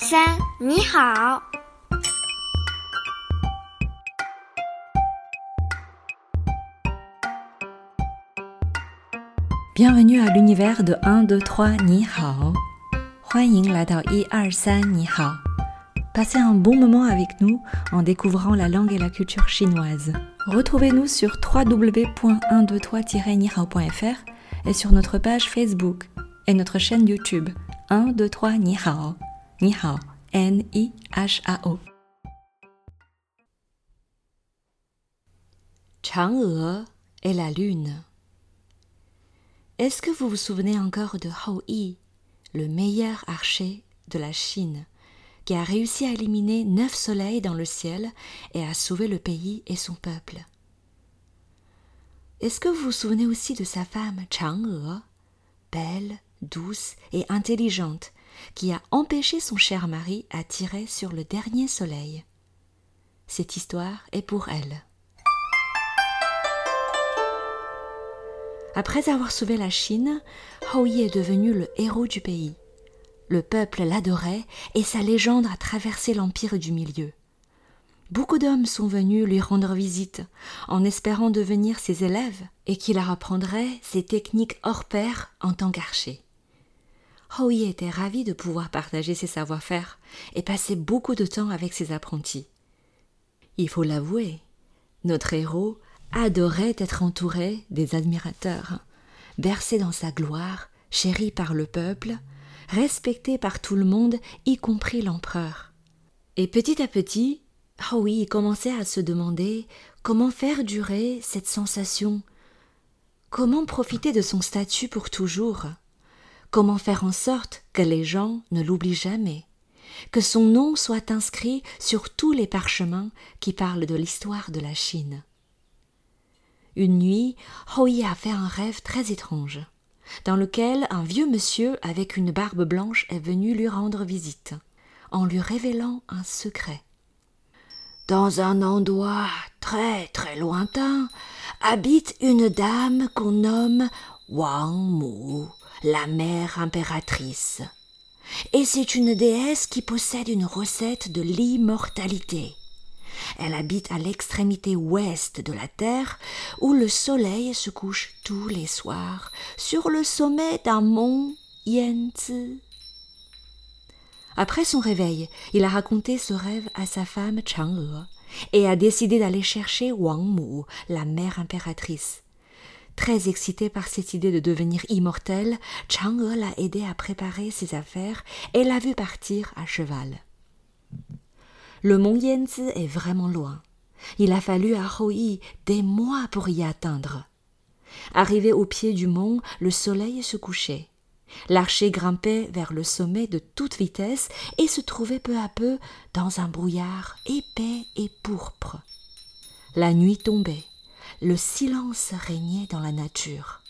三，你好。 Bienvenue à l'univers de 1, 2, 3, Ni Hao. 欢迎来到一二三你好 Passez un bon moment avec nous en découvrant la langue et la culture chinoise. Retrouvez-nous sur www.123-nihao.fr et sur notre page Facebook et notre chaîne YouTube 1, 2, 3, Ni Hao. Ni Hao. N-I-H-A-O. Chang'e et la lune. Est-ce que vous vous souvenez encore de Hou Yi, le meilleur archer de la Chine, qui a réussi à éliminer neuf soleils dans le ciel et à sauver le pays et son peuple? Est-ce que vous vous souvenez aussi de sa femme Chang'e, belle, douce et intelligente, qui a empêché son cher mari à tirer sur le dernier soleil Cette histoire est pour elle. Après avoir sauvé la Chine, Hou Yi est devenu le héros du pays. Le peuple l'adorait et sa légende a traversé l'empire du milieu. Beaucoup d'hommes sont venus lui rendre visite en espérant devenir ses élèves et qu'il leur apprendrait ses techniques hors pair en tant qu'archer. Était ravi de pouvoir partager ses savoir-faire et passer beaucoup de temps avec ses apprentis. Il faut l'avouer, notre héros adorait être entouré des admirateurs, bercé dans sa gloire, chéri par le peuple, respecté par tout le monde, y compris l'empereur. Et petit à petit, Yi commençait à se demander comment faire durer cette sensation, comment profiter de son statut pour toujours, comment faire en sorte que les gens ne l'oublient jamais, que son nom soit inscrit sur tous les parchemins qui parlent de l'histoire de la Chine. Une nuit, Hou Yi a fait un rêve très étrange, dans lequel un vieux monsieur avec une barbe blanche est venu lui rendre visite, en lui révélant un secret. Dans un endroit très très lointain habite une dame qu'on nomme Wang Mu, la mère impératrice. Et c'est une déesse qui possède une recette de l'immortalité. Elle habite à l'extrémité ouest de la terre, où le soleil se couche tous les soirs sur le sommet d'un mont Yanzi. Après son réveil, il a raconté ce rêve à sa femme Chang'e et a décidé d'aller chercher Wang Mu, la mère impératrice. Très excité par cette idée de devenir immortel, Chang'e l'a aidé à préparer ses affaires et l'a vu partir à cheval. Le mont Yanzi est vraiment loin. Il a fallu à Hou Yi des mois pour y atteindre. Arrivé au pied du mont, le soleil se couchait. L'archer grimpait vers le sommet de toute vitesse et se trouvait peu à peu dans un brouillard épais et pourpre. La nuit tombait. Le silence régnait dans la nature.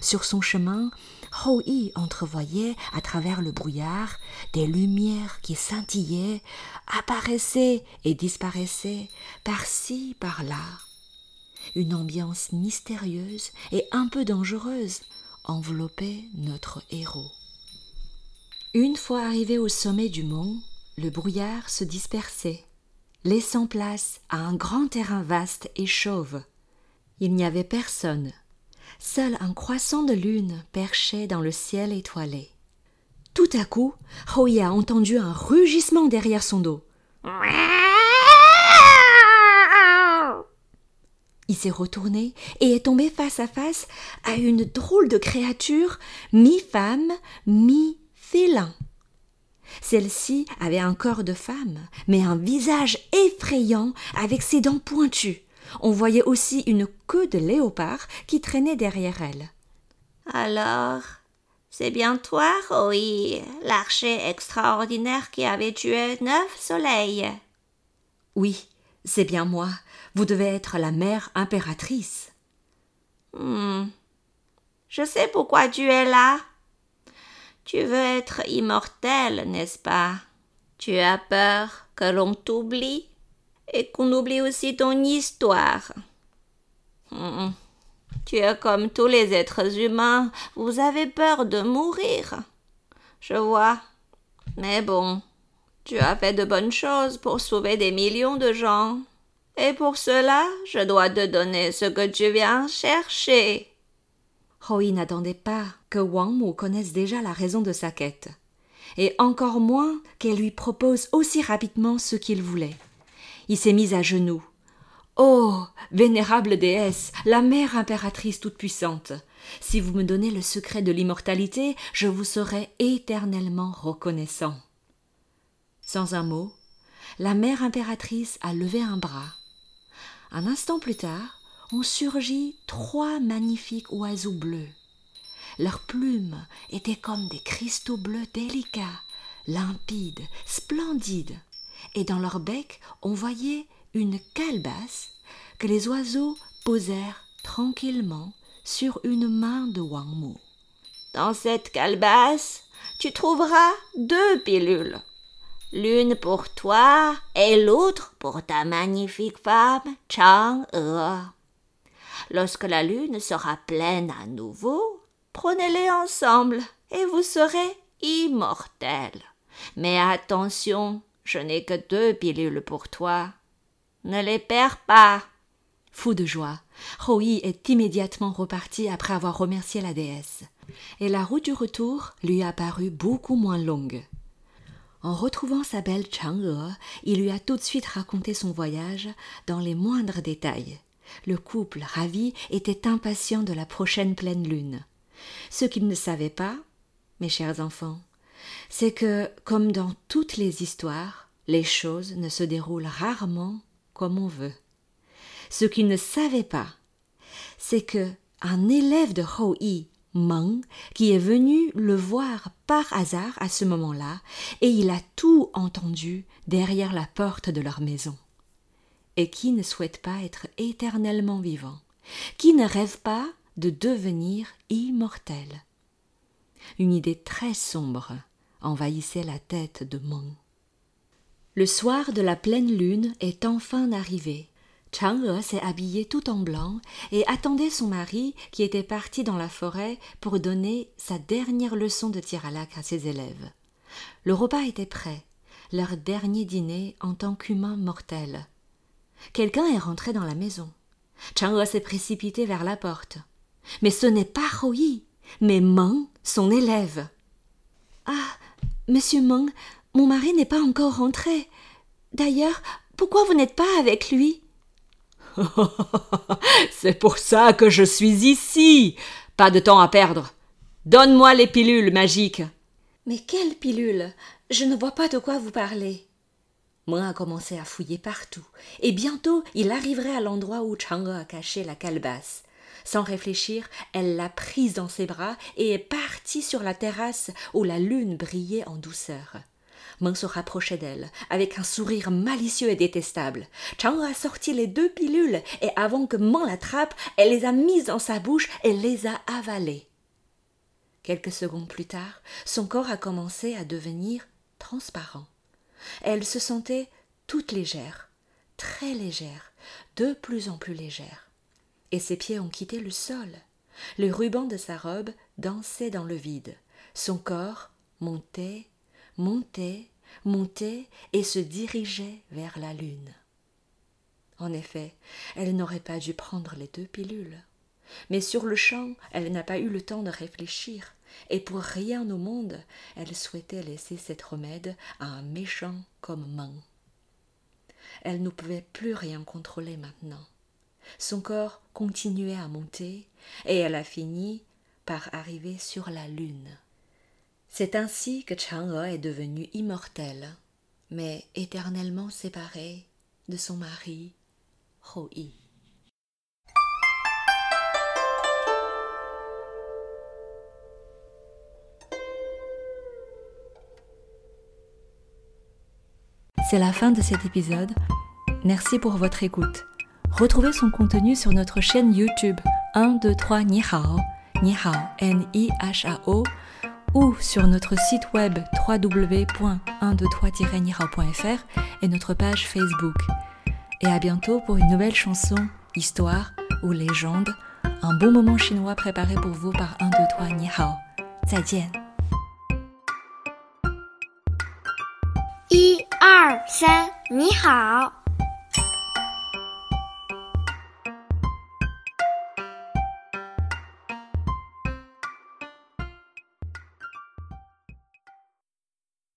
Sur son chemin, Hou Yi entrevoyait à travers le brouillard des lumières qui scintillaient, apparaissaient et disparaissaient par-ci, par-là. Une ambiance mystérieuse et un peu dangereuse enveloppait notre héros. Une fois arrivé au sommet du mont, le brouillard se dispersait, laissant place à un grand terrain vaste et chauve. Il n'y avait personne, Seul un croissant de lune perchait dans le ciel étoilé. Tout à coup, Hou Yi a entendu un rugissement derrière son dos. Il s'est retourné et est tombé face à face à une drôle de créature, mi-femme, mi-félin. Celle-ci avait un corps de femme, mais un visage effrayant avec ses dents pointues. On voyait aussi une queue de léopard qui traînait derrière elle. Alors, c'est bien toi, Yi, l'archer extraordinaire qui avait tué neuf soleils. Oui, c'est bien moi. Vous devez être la mère impératrice. Hmm. Je sais pourquoi tu es là. Tu veux être immortel, n'est-ce pas? Tu as peur que l'on t'oublie? Et qu'on oublie aussi ton histoire. Hmm. Tu es comme tous les êtres humains, vous avez peur de mourir. Je vois. Mais bon, Tu as fait de bonnes choses pour sauver des millions de gens. Et pour cela, je dois te donner ce que tu viens chercher. Yi n'attendait pas que Wang Mu connaisse déjà la raison de sa quête, et encore moins qu'elle lui propose aussi rapidement ce qu'il voulait. Il s'est mis à genoux. Oh, vénérable déesse, la mère impératrice toute-puissante, si vous me donnez le secret de l'immortalité, je vous serai éternellement reconnaissant. Sans un mot, la mère impératrice a levé un bras. Un instant plus tard, ont surgi trois magnifiques oiseaux bleus. Leurs plumes étaient comme des cristaux bleus délicats, limpides, splendides, et dans leur bec on voyait une calebasse que les oiseaux posèrent tranquillement sur une main de Wang Mu. Dans cette calebasse, tu trouveras deux pilules. L'une pour toi et l'autre pour ta magnifique femme Chang-e. Lorsque la lune sera pleine à nouveau, prenez-les ensemble et vous serez immortels. Mais attention, je n'ai que deux pilules pour toi. Ne les perds pas. Fou de joie, Roi est immédiatement reparti après avoir remercié la déesse, et la route du retour lui a paru beaucoup moins longue. En retrouvant sa belle Chang'e, il lui a tout de suite raconté son voyage dans les moindres détails. Le couple, ravi, était impatient de la prochaine pleine lune. Ce qu'il ne savait pas, mes chers enfants, c'est que, comme dans toutes les histoires, les choses ne se déroulent rarement comme on veut. Ce qu'il ne savait pas, c'est que un élève de Hou-Yi, Meng, qui est venu le voir par hasard à ce moment-là, et il a tout entendu derrière la porte de leur maison. Et qui ne souhaite pas être éternellement vivant, qui ne rêve pas de devenir immortel. Une idée très sombre envahissait la tête de Meng. Le soir de la pleine lune est enfin arrivé, Chang'e s'est habillée tout en blanc et attendait son mari qui était parti dans la forêt pour donner sa dernière leçon de tir à lac à ses élèves. Le repas était prêt, leur dernier dîner en tant qu'humain mortel. Quelqu'un est rentré dans la maison. Chang'e s'est précipité vers la porte. Mais ce n'est pas Yi, mais Meng, son élève. Ah, monsieur Meng, mon mari n'est pas encore rentré. D'ailleurs, pourquoi vous n'êtes pas avec lui? C'est pour ça que je suis ici. Pas de temps à perdre. Donne-moi les pilules magiques. Mais quelles pilules? Je ne vois pas de quoi vous parlez. Moi a commencé à fouiller partout, et bientôt il arriverait à l'endroit où Chang'e a caché la calebasse. Sans réfléchir, elle l'a prise dans ses bras et est partie sur la terrasse où la lune brillait en douceur. Meng se rapprochait d'elle, avec un sourire malicieux et détestable. Chang a sorti les deux pilules, et avant que Meng l'attrape, elle les a mises dans sa bouche et les a avalées. Quelques secondes plus tard, son corps a commencé à devenir transparent. Elle se sentait toute légère, très légère, de plus en plus légère. Et ses pieds ont quitté le sol. Le ruban de sa robe dansait dans le vide. Son corps montait montait, montait et se dirigeait vers la lune. En effet, elle n'aurait pas dû prendre les deux pilules. Mais sur le champ, elle n'a pas eu le temps de réfléchir, et pour rien au monde, elle souhaitait laisser cette remède à un méchant comme Meng. Elle ne pouvait plus rien contrôler maintenant. Son corps continuait à monter, et elle a fini par arriver sur la lune. C'est ainsi que Chang'e est devenue immortelle, mais éternellement séparée de son mari, Yi. C'est la fin de cet épisode. Merci pour votre écoute. Retrouvez son contenu sur notre chaîne YouTube 1, 2, 3 Ni Hao, Ni Hao, N-I-H-A-O ou sur notre site web www.123-nihao.fr et notre page Facebook. Et à bientôt pour une nouvelle chanson, histoire ou légende, un bon moment chinois préparé pour vous par 1, 2, 3 Nihao. 再见。 一二三，你好。